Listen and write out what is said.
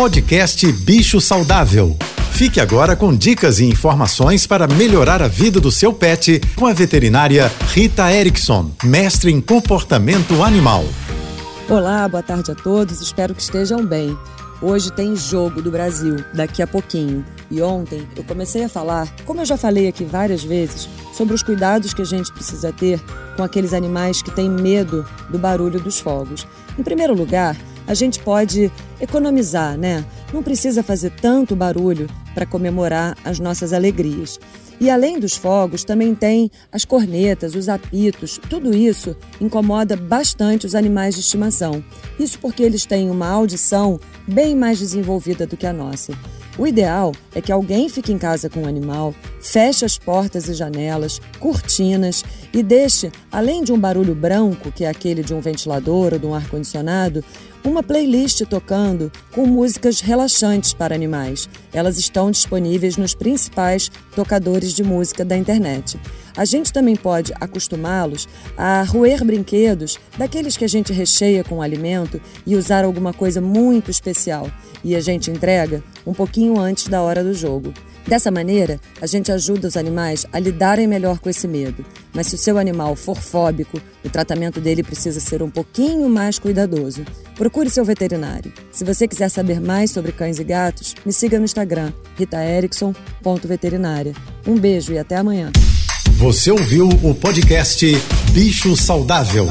Podcast Bicho Saudável. Fique agora com dicas e informações para melhorar a vida do seu pet com a veterinária Rita Erickson, mestre em comportamento animal. Olá, boa tarde a todos, espero que estejam bem. Hoje tem jogo do Brasil, daqui a pouquinho. E ontem eu comecei a falar, como eu já falei aqui várias vezes, sobre os cuidados que a gente precisa ter com aqueles animais que têm medo do barulho dos fogos. Em primeiro lugar, a gente pode economizar, né? Não precisa fazer tanto barulho para comemorar as nossas alegrias. E além dos fogos, também tem as cornetas, os apitos, tudo isso incomoda bastante os animais de estimação. Isso porque eles têm uma audição bem mais desenvolvida do que a nossa. O ideal é que alguém fique em casa com o animal, feche as portas e janelas, cortinas e deixe, além de um barulho branco, que é aquele de um ventilador ou de um ar-condicionado, uma playlist tocando com músicas relaxantes para animais. Elas estão disponíveis nos principais tocadores de música da internet. A gente também pode acostumá-los a roer brinquedos, daqueles que a gente recheia com alimento e usar alguma coisa muito especial. E a gente entrega um pouquinho antes da hora do jogo. Dessa maneira, a gente ajuda os animais a lidarem melhor com esse medo. Mas se o seu animal for fóbico, o tratamento dele precisa ser um pouquinho mais cuidadoso. Procure seu veterinário. Se você quiser saber mais sobre cães e gatos, me siga no Instagram, ritaerickson.veterinária. Um beijo e até amanhã. Você ouviu o podcast Bicho Saudável.